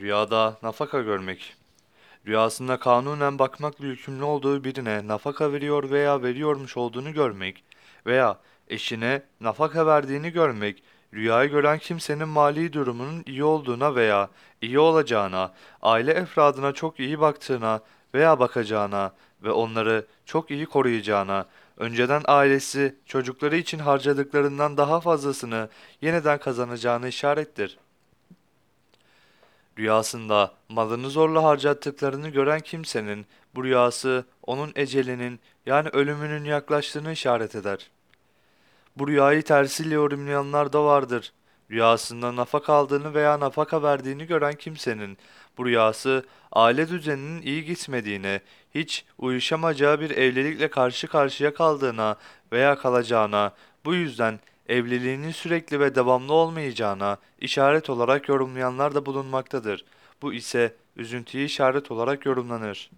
Rüyada nafaka görmek. Rüyasında kanunen bakmakla yükümlü olduğu birine nafaka veriyor veya veriyormuş olduğunu görmek veya eşine nafaka verdiğini görmek, rüyayı gören kimsenin mali durumunun iyi olduğuna veya iyi olacağına, aile efradına çok iyi baktığına veya bakacağına ve onları çok iyi koruyacağına, önceden ailesi çocukları için harcadıklarından daha fazlasını yeniden kazanacağını işarettir. Rüyasında malını zorla harcattıklarını gören kimsenin bu rüyası onun ecelinin yani ölümünün yaklaştığını işaret eder. Bu rüyayı tersiyle yorumlayanlar da vardır. Rüyasında nafaka aldığını veya nafaka verdiğini gören kimsenin bu rüyası aile düzeninin iyi gitmediğine, hiç uyuşamayacağı bir evlilikle karşı karşıya kaldığına veya kalacağına, bu yüzden evliliğinin sürekli ve devamlı olmayacağına işaret olarak yorumlayanlar da bulunmaktadır. Bu ise üzüntüye işaret olarak yorumlanır.